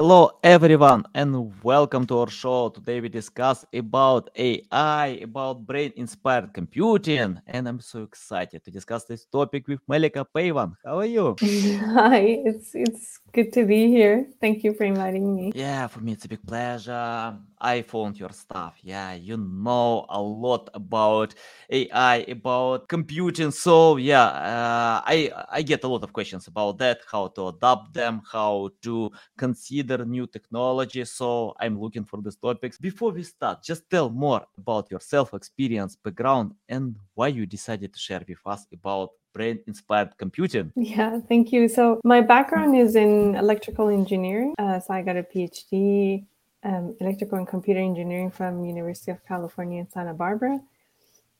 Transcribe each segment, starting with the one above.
Hello everyone and welcome to our show. Today we discuss about AI, about brain inspired computing, and I'm so excited to discuss this topic with Melika Payvand. How are you? Hi, it's it's good to be here. Thank you for inviting me. Yeah, for me it's a big pleasure. I found your stuff. Yeah, you know a lot about AI, about computing. So yeah, uh, I I get a lot of questions about that, how to adapt them, how to consider new technology. So I'm looking for these topics. Before we start, just tell more about yourself, experience, background, and why you decided to share with us about brain inspired computing. Yeah, thank you. So, my background is in electrical engineering. Uh, so, I got a PhD um, electrical and computer engineering from University of California in Santa Barbara.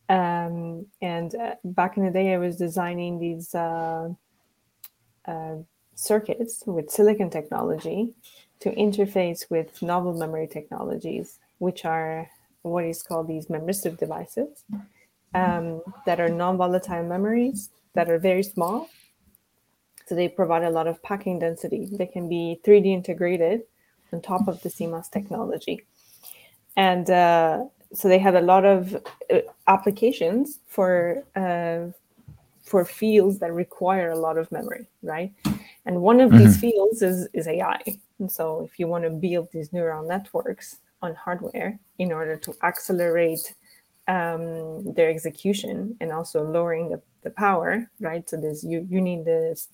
Um, and uh, back in the day, I was designing these uh, uh, circuits with silicon technology to interface with novel memory technologies, which are what is called these memristive devices um, that are non-volatile memories that are very small. So they provide a lot of packing density. They can be 3D integrated on top of the CMOS technology. And uh, so they have a lot of uh, applications for uh, for fields that require a lot of memory, right? And one of mm-hmm. these fields is is AI. And so if you want to build these neural networks on hardware in order to accelerate um, their execution and also lowering the, the power, right? So there's you you need this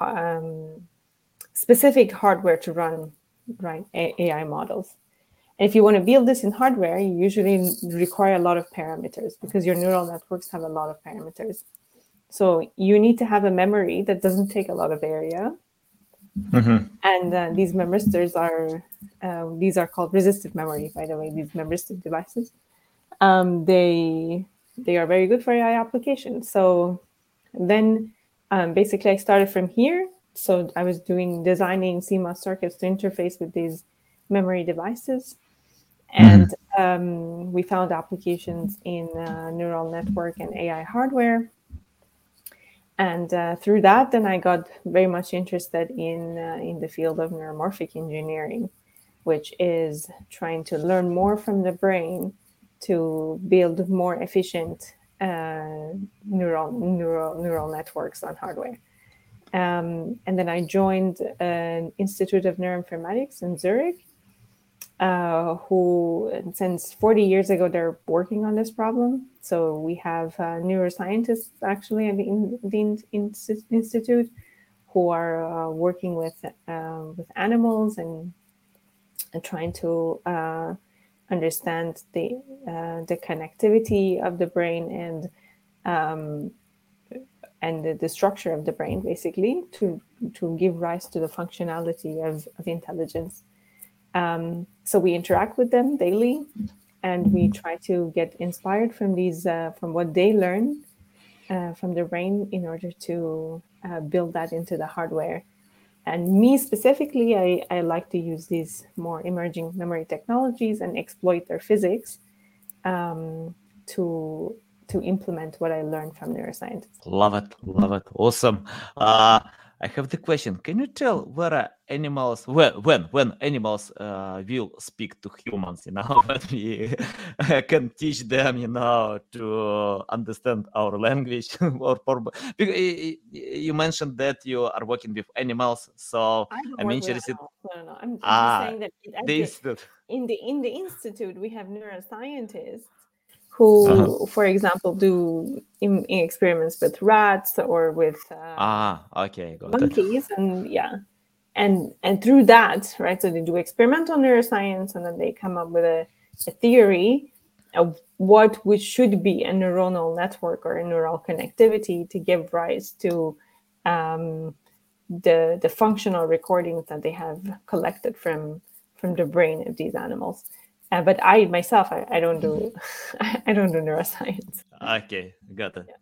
um, specific hardware to run right AI models. And if you want to build this in hardware, you usually require a lot of parameters because your neural networks have a lot of parameters. So you need to have a memory that doesn't take a lot of area. Mm-hmm. And uh, these memristors are uh, these are called resistive memory, by the way. These memristive devices, um, they they are very good for AI applications. So then, um, basically, I started from here so I was doing designing CMOS circuits to interface with these memory devices. And mm-hmm. um, we found applications in uh, neural network and AI hardware. And uh, through that, then I got very much interested in, uh, in the field of neuromorphic engineering, which is trying to learn more from the brain to build more efficient uh, neural, neural, neural networks on hardware. Um, and then I joined an Institute of Neuroinformatics in Zurich, uh, who since 40 years ago they're working on this problem. So we have uh, neuroscientists actually at the, in, the in, institute who are uh, working with uh, with animals and, and trying to uh, understand the uh, the connectivity of the brain and um, and the, the, structure of the brain basically to to give rise to the functionality of, of intelligence. Um, so we interact with them daily and we try to get inspired from these uh, from what they learn uh, from their brain in order to uh, build that into the hardware. And me specifically I, I like to use these more emerging memory technologies and exploit their physics um, to to implement what I learned from neuroscience. Love it, love it, awesome. Uh, I have the question. Can you tell where animals when when when animals uh, will speak to humans? You know, that we can teach them, you know, to understand our language. or you mentioned that you are working with animals, so I'm interested. No, no, no. I'm, ah, saying that in the in the institute we have neuroscientists who, uh-huh. for example, do in, in experiments with rats or with uh, ah, okay, monkeys, and yeah, and and through that, right? So they do experimental neuroscience, and then they come up with a, a theory of what which should be a neuronal network or a neural connectivity to give rise to um, the the functional recordings that they have collected from from the brain of these animals. Uh, but I myself, I, I don't do, I don't do neuroscience. Okay, got it. Yeah.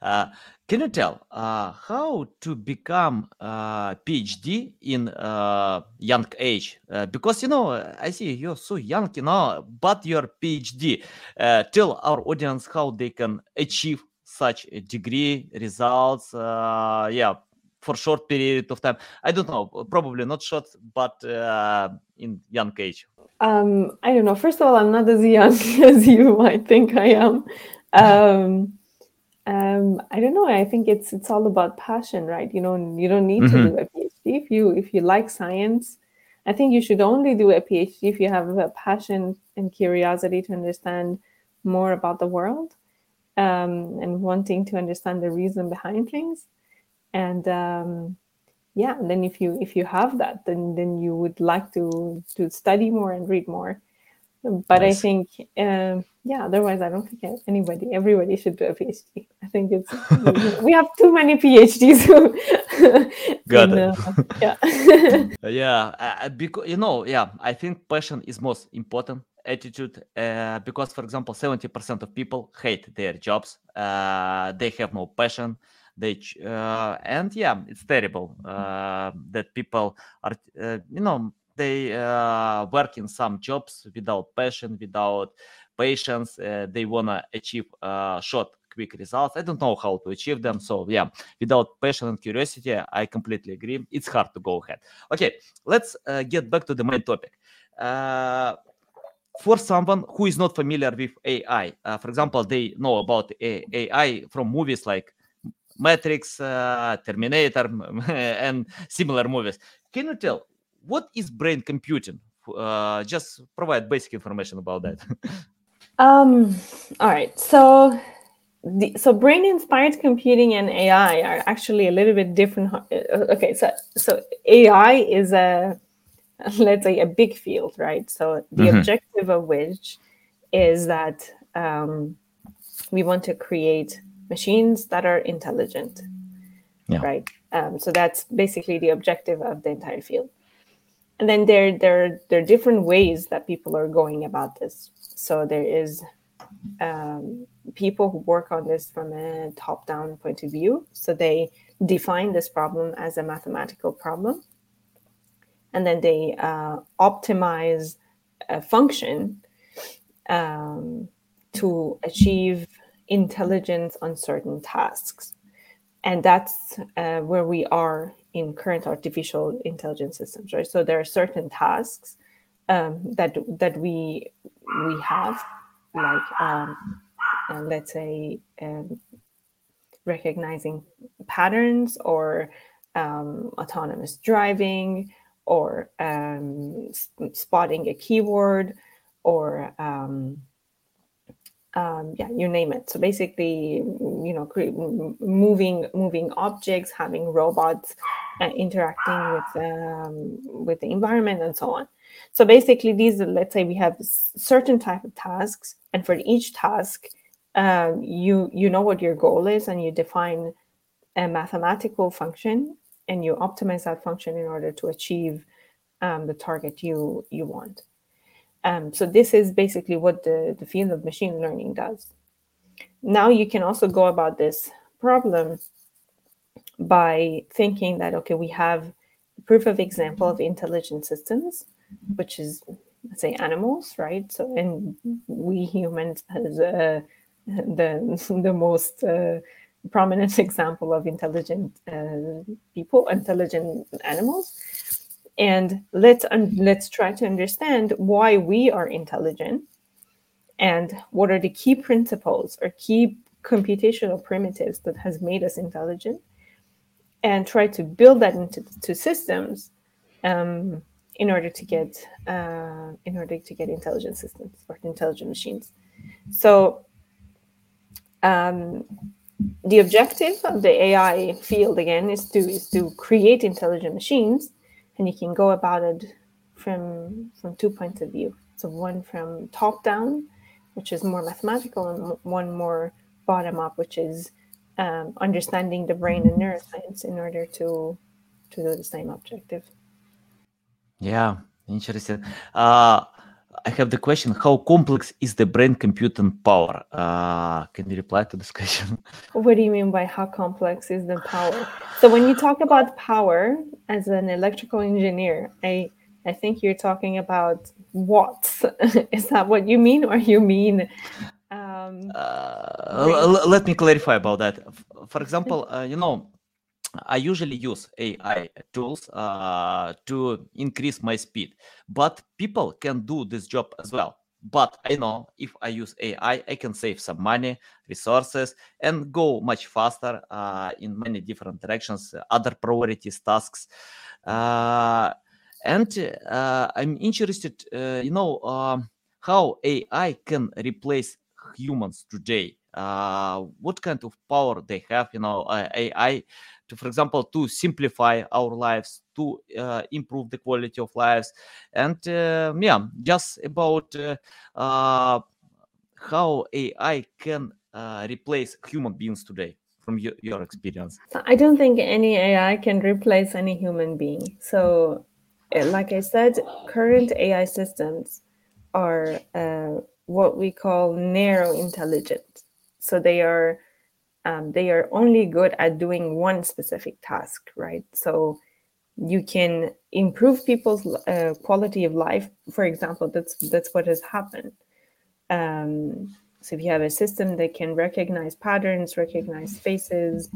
Uh, can you tell uh, how to become a PhD in uh, young age? Uh, because you know, I see you're so young, you know, but you're PhD. Uh, tell our audience how they can achieve such a degree results. Uh, yeah, for short period of time. I don't know, probably not short, but in young age. Um, I don't know. First of all, I'm not as young as you might think I am. Um, um, I don't know. I think it's it's all about passion, right? You know, you don't need mm-hmm. to do a PhD if you if you like science. I think you should only do a PhD if you have a passion and curiosity to understand more about the world um, and wanting to understand the reason behind things. And um, yeah, and then if you if you have that, then then you would like to to study more and read more. But nice. I think um, yeah otherwise i don't think anybody everybody should do a phd i think it's we have too many phds got it. uh, yeah. Yeah uh, because you know yeah i think passion is most important attitude uh, because for example 70% of people hate their jobs. Uh, they have no passion they uh, and yeah it's terrible uh, that people are you know they work in some jobs without passion without patience uh, they want to achieve uh, short quick results. I don't know how to achieve them so yeah without passion and curiosity i completely agree. It's hard to go ahead. Okay let's uh, get back to the main topic. Uh, for someone who is not familiar with ai uh, for example they know about ai from movies like matrix uh, terminator and similar movies can you tell what is brain computing just provide basic information about that Um, all right. So, the, so brain inspired computing and AI are actually a little bit different. Uh, okay, so so AI is a let's say a big field, right? So the mm-hmm. objective of which is that um, we want to create machines that are intelligent, yeah. right? Um, so that's basically the objective of the entire field. And then there, there, there are different ways that people are going about this. So there is um, people who work on this from a top-down point of view. So they define this problem as a mathematical problem, and then they uh, optimize a function um, to achieve intelligence on certain tasks. And that's uh, where we are in current artificial intelligence systems, right? So there are certain tasks um, that that we we have, like um, uh, let's say um, recognizing patterns or um, autonomous driving or um, spotting a keyword or um, um, yeah, you name it. So basically, you know, moving moving objects, having robots uh, interacting with um, with the environment, and so on. So basically, these let's say we have certain type of tasks, and for each task, um, you you know what your goal is, and you define a mathematical function, and you optimize that function in order to achieve um, the target you you want. Um, so this is basically what the, the field of machine learning does. Now you can also go about this problem by thinking that, okay, we have proof of example of intelligent systems, which is, let's say, animals, right? So, and we humans as uh, the, the most uh, prominent example of intelligent uh, people, intelligent animals and let's un- let's try to understand why we are intelligent and what are the key principles or key computational primitives that has made us intelligent and try to build that into to systems um, in order to get uh, in order to get intelligent systems or intelligent machines. So um, the objective of the ai field again is to is to create intelligent machines and you can go about it from from two points of view. So one from top down which is more mathematical and one more bottom up which is um, understanding the brain and neuroscience in order to to do the same objective. Yeah interesting. Uh, I have the question: How complex is the brain computing power? Uh, can you reply to this question? What do you mean by how complex is the power? So when you talk about power as an electrical engineer, I I think you're talking about watts. is that what you mean, or you mean? Um, uh, let me clarify about that. For example, uh, you know, I usually use AI tools uh, to increase my speed, but people can do this job as well. But I know if I use AI, I can save some money, resources, and go much faster uh, in many different directions, other priorities, tasks. Uh, and uh, I'm interested, uh, you know, um, how AI can replace humans today. Uh, what kind of power they have, you know, AI to, for example, to simplify our lives, to uh, improve the quality of lives, and uh, yeah, just about uh, uh how AI can uh, replace human beings today from your, your experience. I don't think any AI can replace any human being. So, eh, like I said, current AI systems are uh, what we call narrow intelligent. So they are um, they are only good at doing one specific task, right? So you can improve people's uh, quality of life. For example, that's that's what has happened. Um, so if you have a system that can recognize patterns, recognize faces,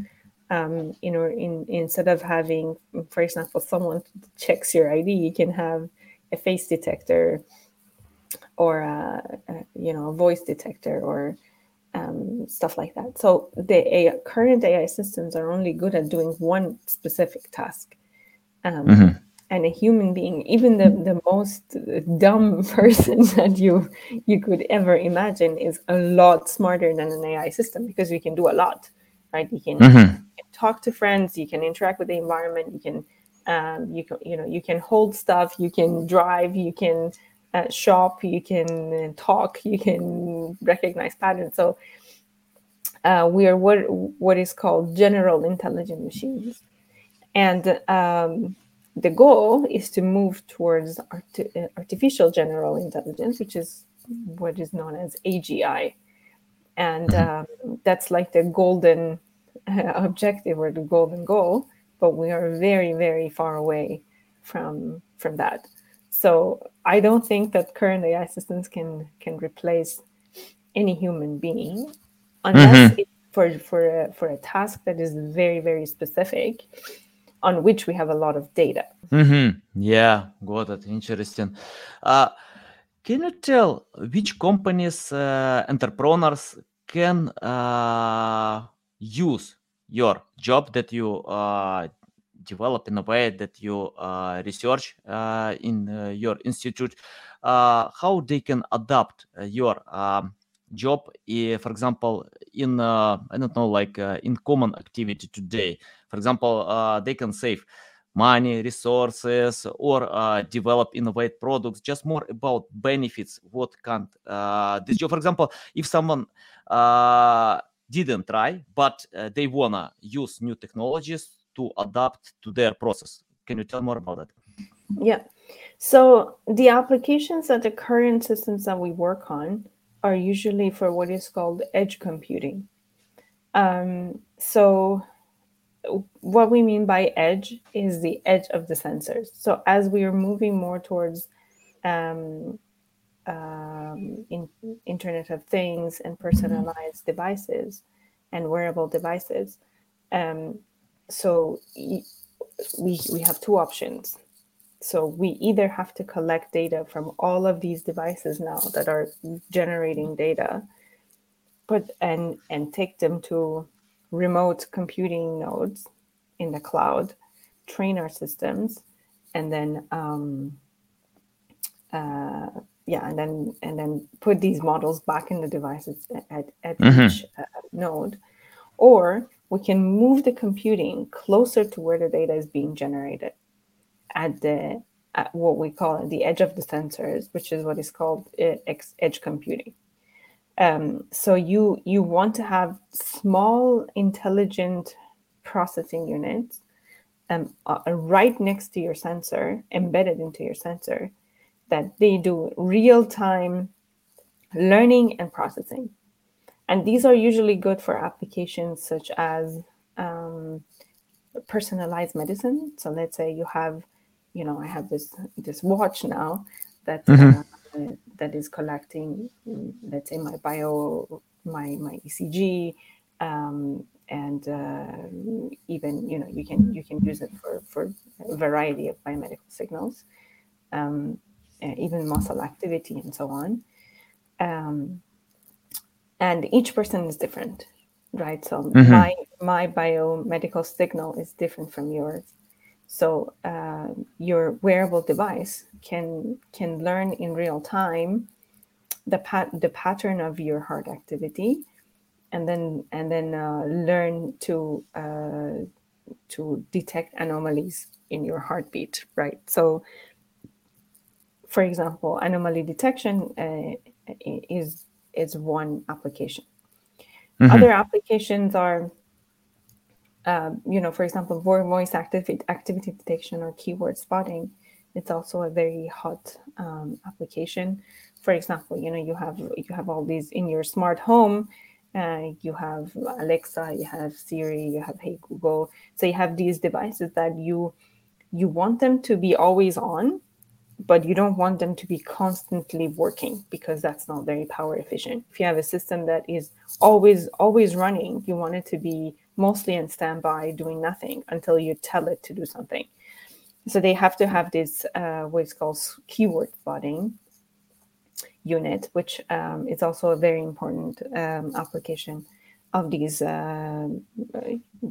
um, you know, in, instead of having, for example, someone checks your ID, you can have a face detector or a, a you know a voice detector or um, stuff like that. So the AI, current AI systems are only good at doing one specific task. Um, mm-hmm. And a human being, even the, the most dumb person that you you could ever imagine, is a lot smarter than an AI system because you can do a lot, right? You can, mm-hmm. talk to friends, you can interact with the environment, you can um, you can you know you can hold stuff, you can drive, you can uh, shop, you can talk, you can recognize patterns. So uh, we are what what is called general intelligent machines, and um, the goal is to move towards art- uh, artificial general intelligence, which is what is known as AGI, and um, that's like the golden uh, objective or the golden goal. But we are very very far away from from that. So I don't think that current AI systems can can replace any human being unless mm-hmm. for for a, for a task that is very very specific on which we have a lot of data. Mm-hmm. Yeah, got it. Interesting. Uh, can you tell which companies, uh, entrepreneurs can uh, use your job that you uh, develop in a way that you uh, research uh, in uh, your institute, how they can adapt your um, job, for example, in I don't know, like in common activity today. For example, they can save money, resources, or uh, develop innovate products. Just more about benefits. What can uh, this job? For example, if someone uh, didn't try, but they wanna use new technologies to adapt to their process. Can you tell more about that? Yeah. So the applications that the current systems that we work on are usually for what is called edge computing. Um, so what we mean by edge is the edge of the sensors. So as we are moving more towards um, um, in, Internet of Things and personalized devices and wearable devices, um, so we we have two options so we either have to collect data from all of these devices now that are generating data put and and take them to remote computing nodes in the cloud train our systems and then um, uh, yeah and then and then put these models back in the devices at, at mm-hmm. each uh, node or we can move the computing closer to where the data is being generated at the at what we call the edge of the sensors, which is what is called uh, edge computing. Um, so you you want to have small intelligent processing units um, uh, right next to your sensor, embedded into your sensor, that they do real time learning and processing. And these are usually good for applications such as um, personalized medicine. So let's say you have, you know, I have this this watch now that Mhm. uh, that is collecting, let's say my bio, my my ECG, um, and uh, even you know you can you can use it for for a variety of biomedical signals, um, uh, even muscle activity and so on. Um, and each person is different, right? So Mhm. my my biomedical signal is different from yours. So uh, your wearable device can can learn in real time the pat the pattern of your heart activity, and then and then uh, learn to uh, to detect anomalies in your heartbeat, right? So, for example, anomaly detection uh, is is one application. Mhm. Other applications are, um, you know, for example, voice activity, activity detection or keyword spotting. It's also a very hot um, application. For example, you know, you have you have all these in your smart home. Uh, you have Alexa, you have Siri, you have Hey Google. So you have these devices that you you want them to be always on, but you don't want them to be constantly working because that's not very power efficient. If you have a system that is always always running, you want it to be mostly in standby, doing nothing until you tell it to do something. So they have to have this uh, what is called keyword spotting unit, which um, is also a very important um, application of these, uh,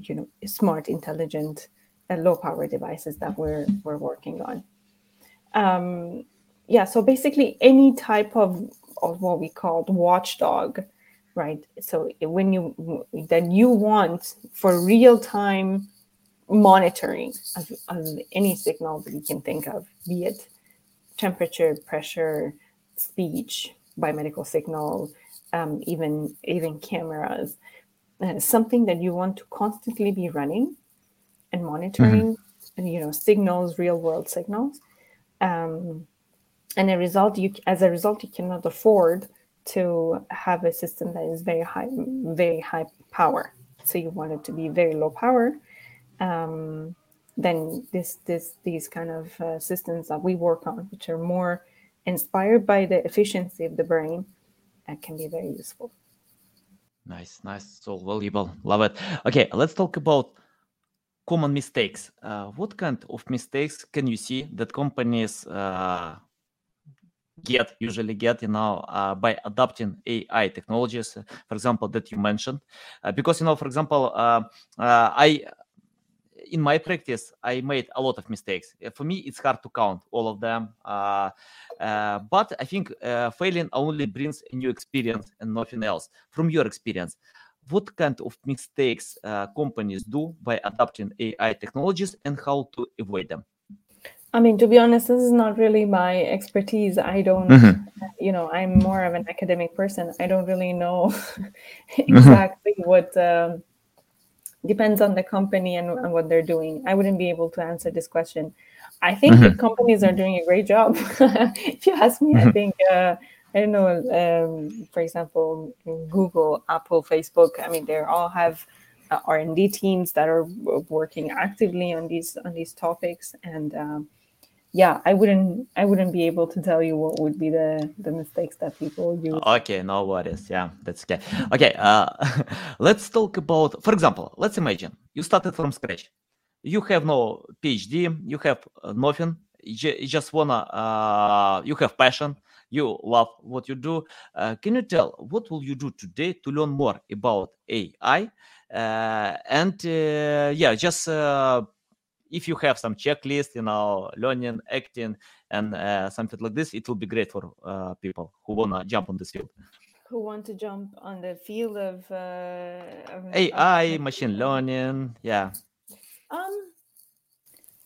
you know, smart, intelligent, uh, low-power devices that we're we're working on um, yeah so basically any type of of what we called watchdog right? So when you that you want for real time monitoring of, of any signal that you can think of be it temperature pressure speech biomedical signal um, even even cameras uh, something that you want to constantly be running and monitoring and you know signals real world signals um, and a result you as a result you cannot afford to have a system that is very high very high power so you want it to be very low power um, then this this these kind of uh, systems that we work on which are more inspired by the efficiency of the brain uh, can be very useful Nice, nice, so valuable. Love it. Okay, let's talk about common mistakes. Uh, what kind of mistakes can you see that companies uh, get usually get you know uh, by adopting AI technologies, for example, that you mentioned? Uh, because you know, for example, uh, uh, I in my practice I made a lot of mistakes. For me, it's hard to count all of them. But I think failing only brings a new experience and nothing else. From your experience, what kind of mistakes uh, companies do by adopting AI technologies and how to avoid them? i mean to be honest this is not really my expertise. I don't Mhm. you know i'm more of an academic person. I don't really know exactly what um, depends on the company and, and what they're doing. I wouldn't be able to answer this question. I think the companies are doing a great job. If you ask me i Mhm. think uh, i don't know um, for example google apple facebook i mean they all have uh, r&d teams that are working actively on these on these topics and um, yeah i wouldn't i wouldn't be able to tell you what would be the the mistakes that people use Okay, no worries. Yeah, that's okay. Okay, uh, let's talk about, for example, let's imagine you started from scratch. You have no PhD, you have uh, nothing. You you just wanna, uh, you have passion, you love what you do. Uh, can you tell what will you do today to learn more about AI? Uh, and uh, yeah, just uh, if you have some checklist, you know, learning, acting, and uh, something like this, it will be great for uh, people who wanna jump on this field. who want to jump on the field of, uh, of of AI, machine machine learning, yeah. Um,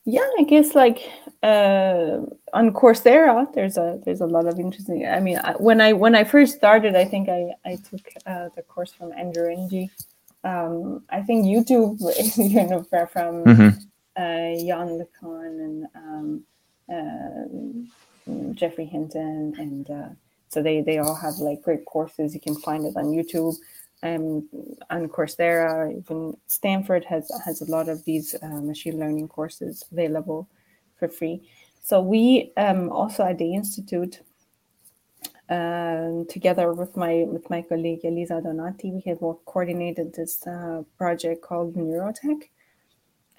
yeah, I guess like uh, on Coursera, there's a there's a lot of interesting. I mean, I, when I when I first started, I think I I took uh, the course from Andrew Ng. Um, I think YouTube, you know, from Mhm. uh, Yann and um, um Geoffrey Hinton, and uh, so they they all have like great courses. You can find it on YouTube. Um, on Coursera, even Stanford has has a lot of these uh, machine learning courses available for free. So we um, also at the institute, um, together with my with my colleague Elisa Donati, we have coordinated this uh, project called Neurotech,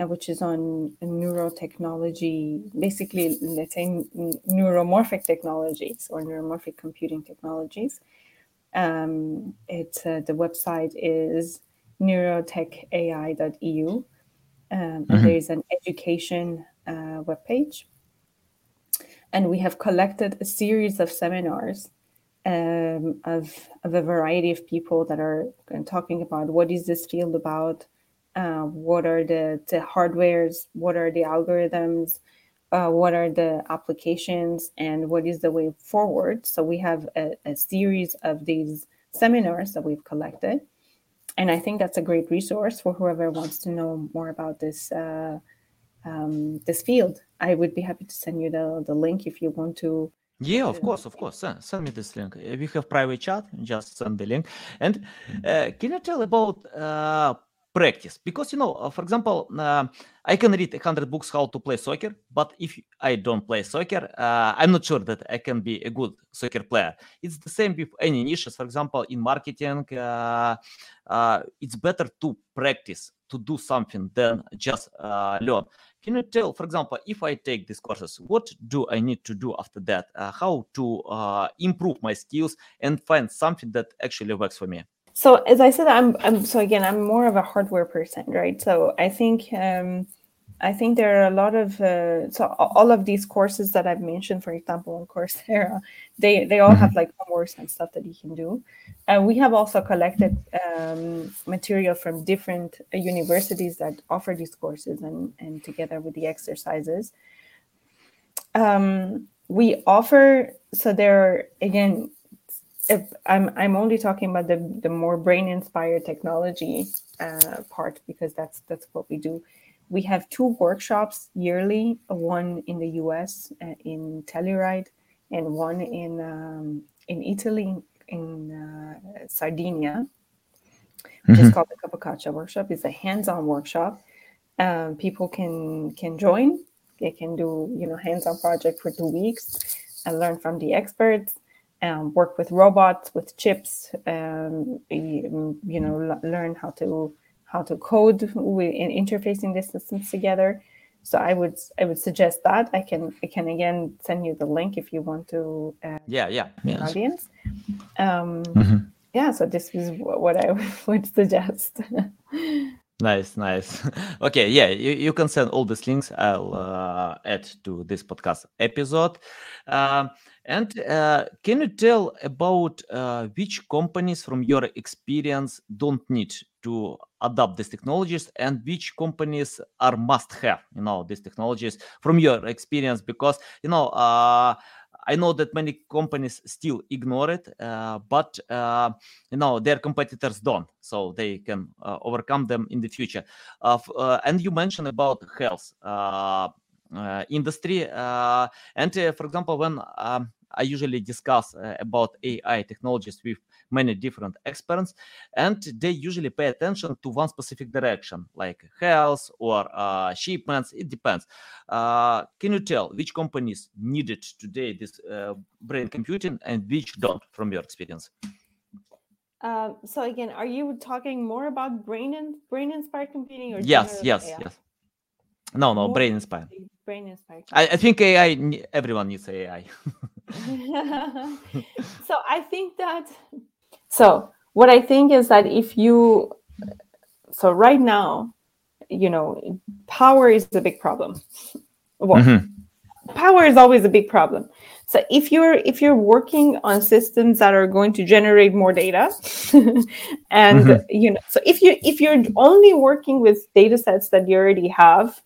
uh, which is on neurotechnology, basically let's say neuromorphic technologies or neuromorphic computing technologies. Um, it's uh, the website is neurotechai.eu. Um, mm-hmm. There is an education uh, webpage. And we have collected a series of seminars um, of, of a variety of people that are talking about what is this field about, uh, what are the, the hardwares, what are the algorithms, uh, what are the applications and what is the way forward. So we have a, a, series of these seminars that we've collected. And I think that's a great resource for whoever wants to know more about this uh, um, this field. I would be happy to send you the, the link if you want to. Yeah, of course, of course. Send, send me this link. We have private chat. Just send the link. And uh, can you tell about uh, practice. Because you know uh, for example uh, i can read 100 books how to play soccer but if i don't play soccer uh, i'm not sure that i can be a good soccer player. It's the same with any niches. For example in marketing uh, uh, it's better to practice to do something than just uh, learn. Can you tell for example if i take these courses what do i need to do after that? How to improve my skills and find something that actually works for me so as I said, I'm, I'm so again, I'm more of a hardware person, right? So I think um, I think there are a lot of uh, so all of these courses that I've mentioned, for example, on Coursera, they they all have mm-hmm. like homework and stuff that you can do. And we have also collected um, material from different uh, universities that offer these courses, and and together with the exercises, um, we offer. So there are again if I'm I'm only talking about the the more brain inspired technology uh, part because that's that's what we do. We have two workshops yearly, one in the U.S. Uh, in Telluride, and one in um, in Italy in uh, Sardinia, which mm-hmm. is called the Capocaccia workshop. It's a hands-on workshop. Um, people can can join. They can do you know hands-on project for two weeks and learn from the experts um, work with robots, with chips, um, you, you know, learn how to how to code in interfacing these systems together. So I would I would suggest that I can I can again send you the link if you want to. Uh, yeah, yeah, yes. audience. Um, mm-hmm. Yeah, so this is what I would suggest. Nice, nice. okay, yeah, you, you can send all these links. I'll uh, add to this podcast episode. Uh, and uh, can you tell about uh, which companies, from your experience, don't need to adopt these technologies, and which companies are must-have? You know, these technologies from your experience, because you know uh, I know that many companies still ignore it, uh, but uh, you know their competitors don't, so they can uh, overcome them in the future. Uh, and you mentioned about health uh, uh, industry, and for example, when um, I usually discuss about AI technologies with many different experts, and they usually pay attention to one specific direction, like health or uh, shipments. It depends. Uh, can you tell which companies needed today this uh, brain computing and which don't, from your experience? Uh, so again, are you talking more about brain and brain inspired computing or yes, yes, AI? yes. No, no, more brain inspired. Brain inspired. I, I think AI. Everyone needs AI. so I think that so what I think is that if you, so right now, you know, power is a big problem. Well, mm-hmm. power is always a big problem. So if you're if you're working on systems that are going to generate more data, and mm-hmm. you know, so if you if you're only working with data sets that you already have,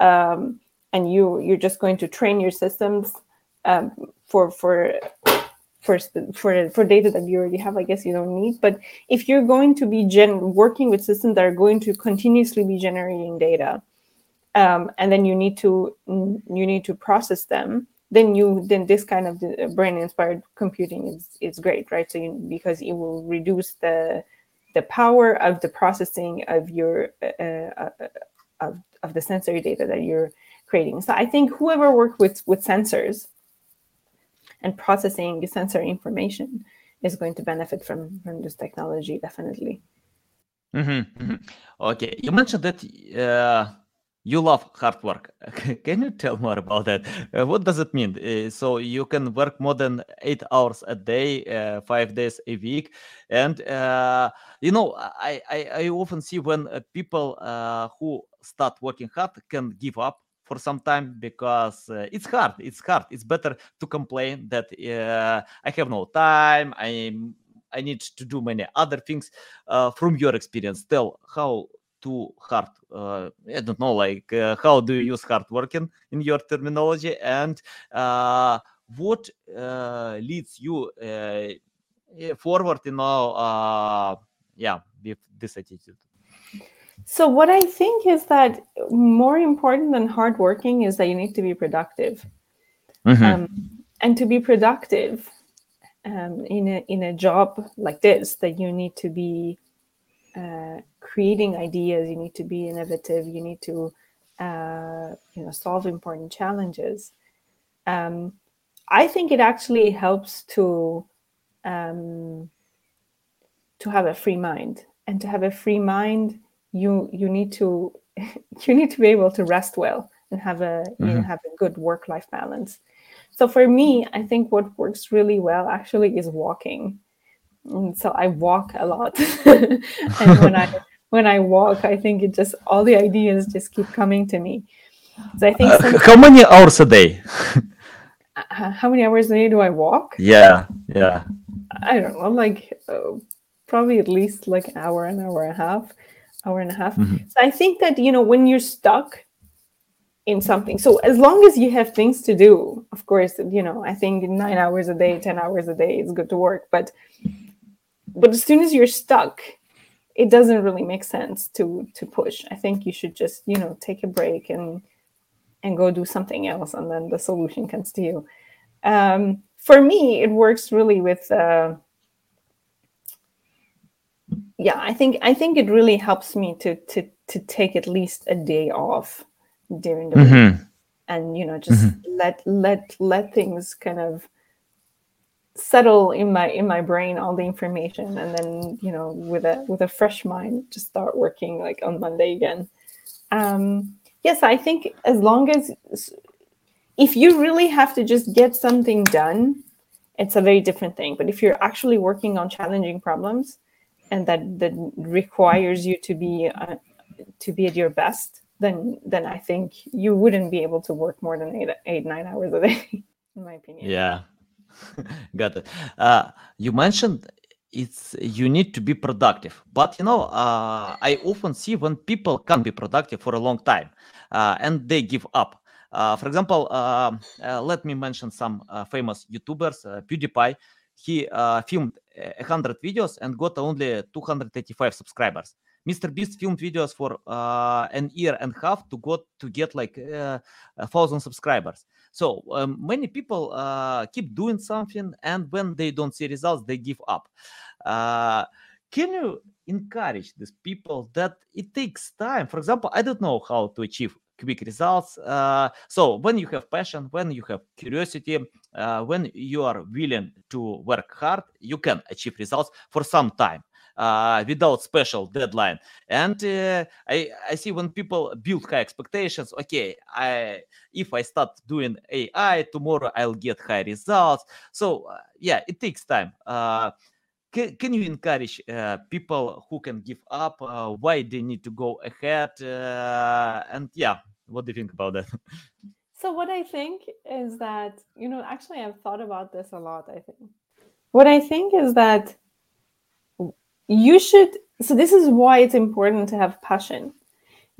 um, and you you're just going to train your systems um, for for for for for data that you already have i guess you don't need. But if you're going to be gen working with systems that are going to continuously be generating data um, and then you need to you need to process them then you then this kind of brain inspired computing is is great right? So you, because it will reduce the the power of the processing of your uh, uh, uh, of, of the sensory data that you're creating. So i think whoever works with with sensors and processing sensory information is going to benefit from from this technology definitely mm-hmm, mm-hmm. okay you mentioned that uh, you love hard work. can you tell more about that? Uh, what does it mean? Uh, so you can work more than eight hours a day, uh, five days a week, and uh, you know, I, I, I often see when uh, people who start working hard can give up for some time because it's hard. It's hard. It's better to complain that I have no time. I I need to do many other things. from your experience, tell how too hard uh, i don't know like uh, how do you use hard working in your terminology and uh, what uh, leads you uh, forward uh, yeah with this attitude so what i think is that more important than hard working is that you need to be productive. Mm-hmm. um, and to be productive um, in a in a job like this that you need to be uh, creating ideas you need to be innovative you need to uh, you know solve important challenges. Um, i think it actually helps to um, to have a free mind. And to have a free mind you you need to you need to be able to rest well and have a mm-hmm. you know, have a good work life balance so for me i think what works really well actually is walking and so i walk a lot and when i when I walk, I think it just all the ideas just keep coming to me. So I think uh, how many hours a day? Uh, how many hours a day do I walk? Yeah, yeah. I don't know, like uh, probably at least like an hour, an hour and a half, hour and a half. Mm-hmm. So I think that you know when you're stuck in something, so as long as you have things to do, of course, you know, I think nine hours a day, ten hours a day is good to work, but but as soon as you're stuck it doesn't really make sense to to push. I think you should just you know take a break and and go do something else, and then the solution comes to you. Um, for me, it works really with. Uh, yeah, I think I think it really helps me to to to take at least a day off during the mm-hmm. week, and you know just mm-hmm. let let let things kind of settle in my in my brain all the information and then you know with a with a fresh mind just start working like on monday again um yes i think as long as if you really have to just get something done it's a very different thing but if you're actually working on challenging problems and that that requires you to be uh, to be at your best then then i think you wouldn't be able to work more than eight eight nine hours a day in my opinion yeah Got it. Uh, you mentioned it's you need to be productive, but you know, uh, I often see when people can't be productive for a long time uh, and they give up. Uh, for example, uh, uh, let me mention some famous YouTubers. PewDiePie, he filmed 100 videos and got only 285 subscribers. Mr. Beast filmed videos for an year and a half to got to get like a thousand subscribers. So um, many people uh, keep doing something, and when they don't see results, they give up. Uh, can you encourage these people that it takes time? For example, I don't know how to achieve quick results. Uh, so when you have passion, when you have curiosity, uh, when you are willing to work hard, you can achieve results for some time uh, without special deadline. And uh, I, I see when people build high expectations, okay, I if I start doing AI tomorrow, I'll get high results. So uh, yeah, it takes time. Uh, can, can you encourage people who can give up? Why they need to go ahead? and yeah, what do you think about that? So what I think is that you know actually I've thought about this a lot. I think what I think is that you should so this is why it's important to have passion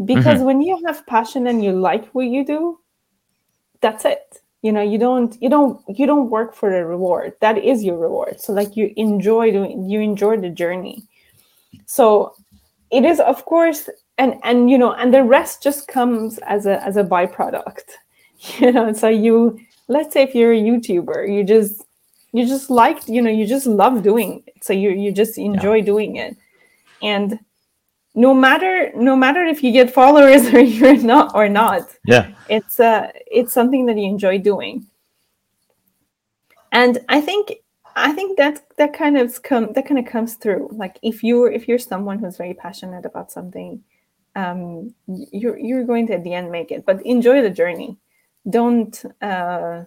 because mm-hmm. when you have passion and you like what you do that's it you know you don't you don't you don't work for a reward that is your reward so like you enjoy doing you enjoy the journey so it is of course and and you know and the rest just comes as a as a byproduct. You know so you let's say if you're a YouTuber, you just you just like you know you just love doing it, so you you just enjoy yeah. doing it, and no matter no matter if you get followers or you're not or not yeah. it's uh it's something that you enjoy doing. And i think i think that that kind of come that kind of comes through. Like if you're if you're someone who's very passionate about something um you're you're going to at the end make it but enjoy the journey don't uh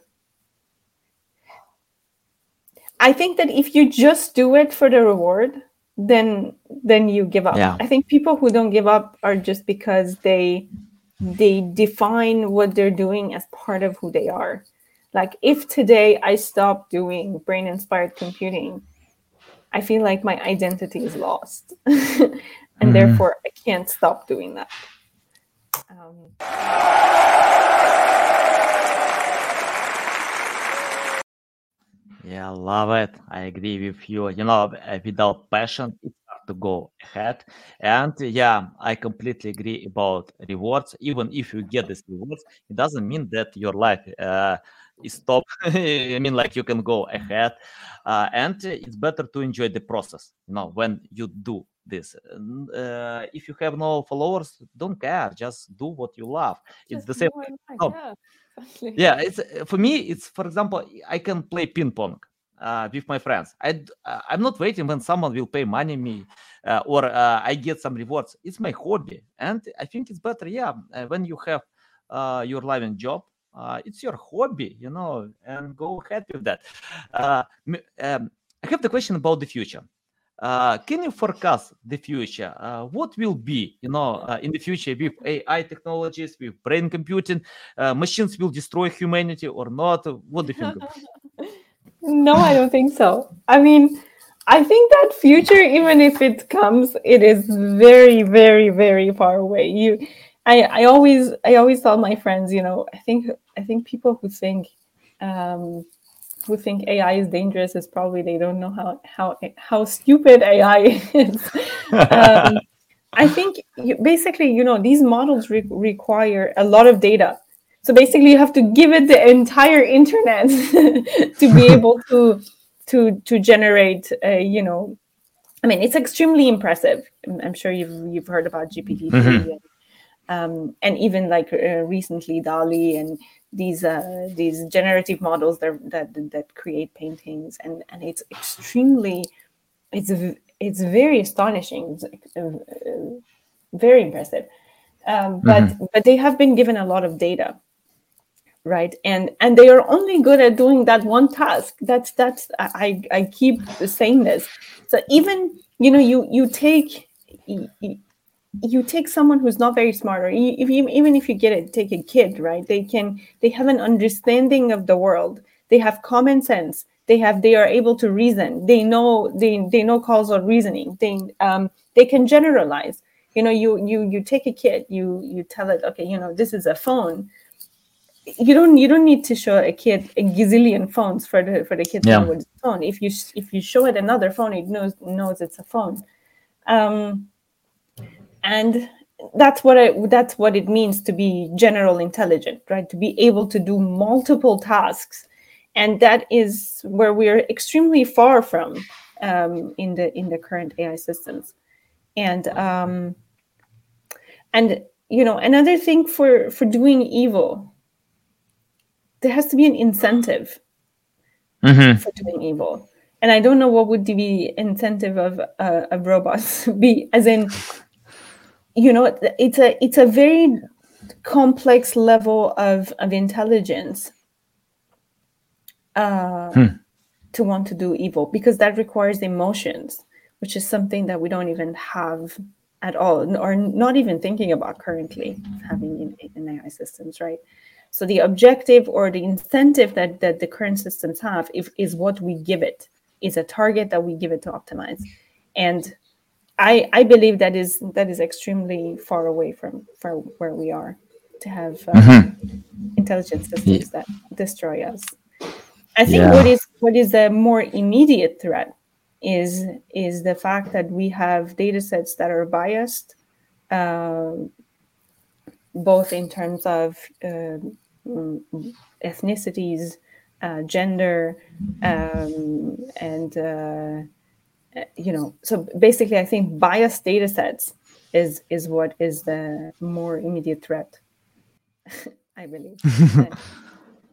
i think that if you just do it for the reward then then you give up. Yeah. I think people who don't give up are just because they they define what they're doing as part of who they are. Like if today I stop doing brain inspired computing, I feel like my identity is lost. and mm-hmm. therefore I can't stop doing that. Um, Yeah, love it. I agree with you. You know, without passion, it's hard to go ahead. And yeah, I completely agree about rewards. Even if you get these rewards, it doesn't mean that your life uh, is stop. I mean, like you can go ahead, uh, and it's better to enjoy the process. You know, when you do this. Uh, if you have no followers, don't care. Just do what you love. It's the same. No, yeah it's uh, for me it's for example i can play ping pong uh, with my friends i uh, i'm not waiting when someone will pay money me uh, or uh, i get some rewards it's my hobby and i think it's better yeah uh, when you have your and job it's your hobby you know and go ahead with that um, i have the question about the future uh, can you forecast the future? Uh, what will be, you know, uh, in the future with AI technologies, with brain computing, uh, machines will destroy humanity or not? What do you think? no, I don't think so. I mean, I think that future, even if it comes, it is very, very, very far away. You, I, I always, I always tell my friends, you know, I think, I think people who think. Um, who think AI is dangerous is probably they don't know how how how stupid AI is. um, I think you, basically, you know, these models re- require a lot of data. So basically, you have to give it the entire internet to be able to to to generate, uh, you know, I mean, it's extremely impressive. I'm sure you've you've heard about GPT. Mm-hmm. And, um, and even like uh, recently DALL-E and these uh, these generative models that, that that create paintings. And and it's extremely it's it's very astonishing it's, uh, very impressive. Um, but mm-hmm. but they have been given a lot of data right? And and they are only good at doing that one task. That's that's i i keep saying this. So even you know you you take you take someone who's not very smart or if you, even if you get it take a kid right? They can they have an understanding of the world. They have common sense. They have they are able to reason. They know they they know causal reasoning. They um they can generalize. You know you you you take a kid you you tell it okay you know this is a phone. You don't you don't need to show a kid a gazillion phones for the for the kid yeah. to know phone if you if you show it another phone it knows knows it's a phone. Um and that's what it that's what it means to be general intelligent right? To be able to do multiple tasks. And that is where we're extremely far from um, in the in the current ai systems. And um, and you know another thing for for doing evil there has to be an incentive mm-hmm. for doing evil. And i don't know what would the incentive of uh, of robots be as in you know it's a it's a very complex level of of intelligence uh, hmm. to want to do evil because that requires emotions which is something that we don't even have at all or not even thinking about currently having in, in ai systems right so the objective or the incentive that that the current systems have if, is what we give it is a target that we give it to optimize and I I believe that is that is extremely far away from from where we are to have uh, mm-hmm. intelligent systems that destroy us. I think yeah. what is what is a more immediate threat is is the fact that we have data sets that are biased, uh, both in terms of uh, ethnicities, uh, gender, um, and uh, you know. So basically, I think biased data sets is is what is the more immediate threat. I believe.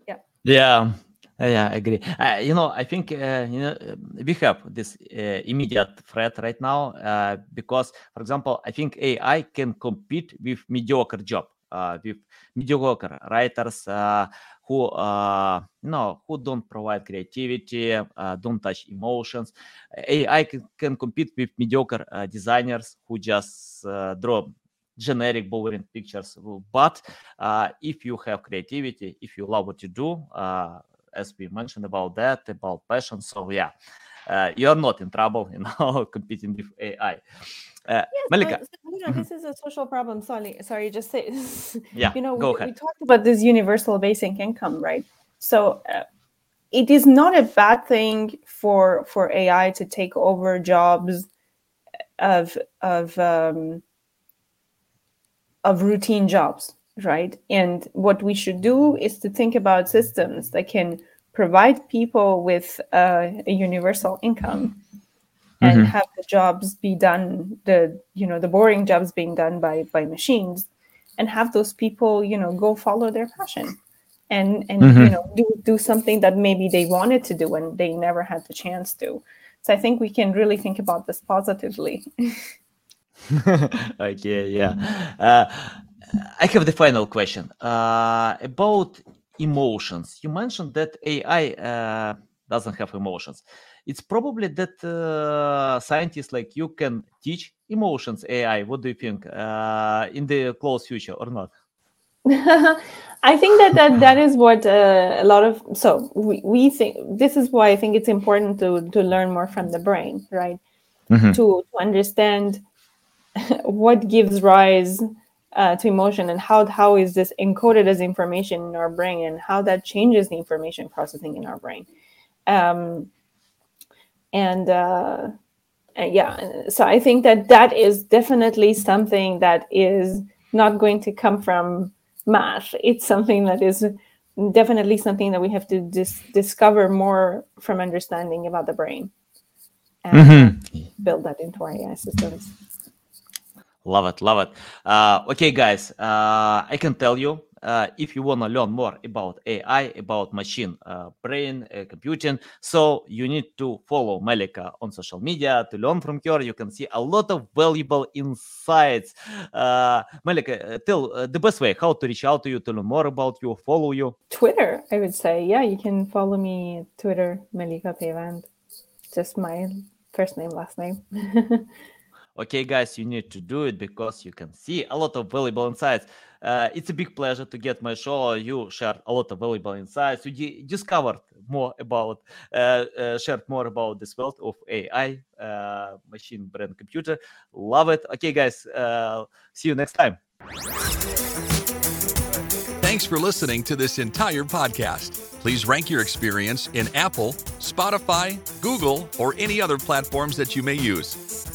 yeah. Yeah. Yeah, I agree. Uh, you know, I think uh, you know we have this uh, immediate threat right now uh, because, for example, I think AI can compete with mediocre job, uh, with mediocre writers uh, who, you know, who don't provide creativity, don't touch emotions. AI can, can compete with mediocre designers who just draw generic boring pictures but uh, if you have creativity if you love what you do uh, as we mentioned about that, about passion. So yeah, uh, you're not in trouble, you know, competing with AI. Uh, yes, Melika. Mm-hmm. this is a social problem. Sorry, sorry, just say. yeah, you know, we, we talked about this universal basic income, right? So uh, it is not a bad thing for for AI to take over jobs of of um, of routine jobs right? And what we should do is to think about systems that can provide people with uh, a universal income and mm-hmm. have the jobs be done the you know the boring jobs being done by by machines and have those people you know go follow their passion and and mm-hmm. you know do do something that maybe they wanted to do and they never had the chance to so i think we can really think about this positively okay yeah uh, I have the final question uh, about emotions. You mentioned that AI uh, doesn't have emotions. It's probably that uh, scientists like you can teach emotions AI. What do you think uh, in the close future or not? I think that that, that is what uh, a lot of so we, we think this is why I think it's important to to learn more from the brain, right? Mm-hmm. To, to understand what gives rise uh, to emotion and how how is this encoded as information in our brain and how that changes the information processing in our brain um, and uh, yeah so i think that that is definitely something that is not going to come from math it's something that is definitely something that we have to dis- discover more from understanding about the brain and mm-hmm. build that into our ai systems Love it, love it. Uh, okay, guys, uh, I can tell you uh, if you want to learn more about AI, about machine uh, brain uh, computing, so you need to follow Melika on social media to learn from her. You can see a lot of valuable insights. Uh, Melika, tell the best way how to reach out to you to learn more about you, follow you. Twitter, I would say. Yeah, you can follow me Twitter, Melika Payvand. Just my first name, last name. okay guys you need to do it because you can see a lot of valuable insights. Uh, it's a big pleasure to get my show. You shared a lot of valuable insights. You d- discovered more about uh, uh, shared more about this world of ai uh, machine brain computer. Love it. Okay guys uh, see you next time. Thanks for listening to this entire podcast. Please rank your experience in apple spotify google or any other platforms that you may use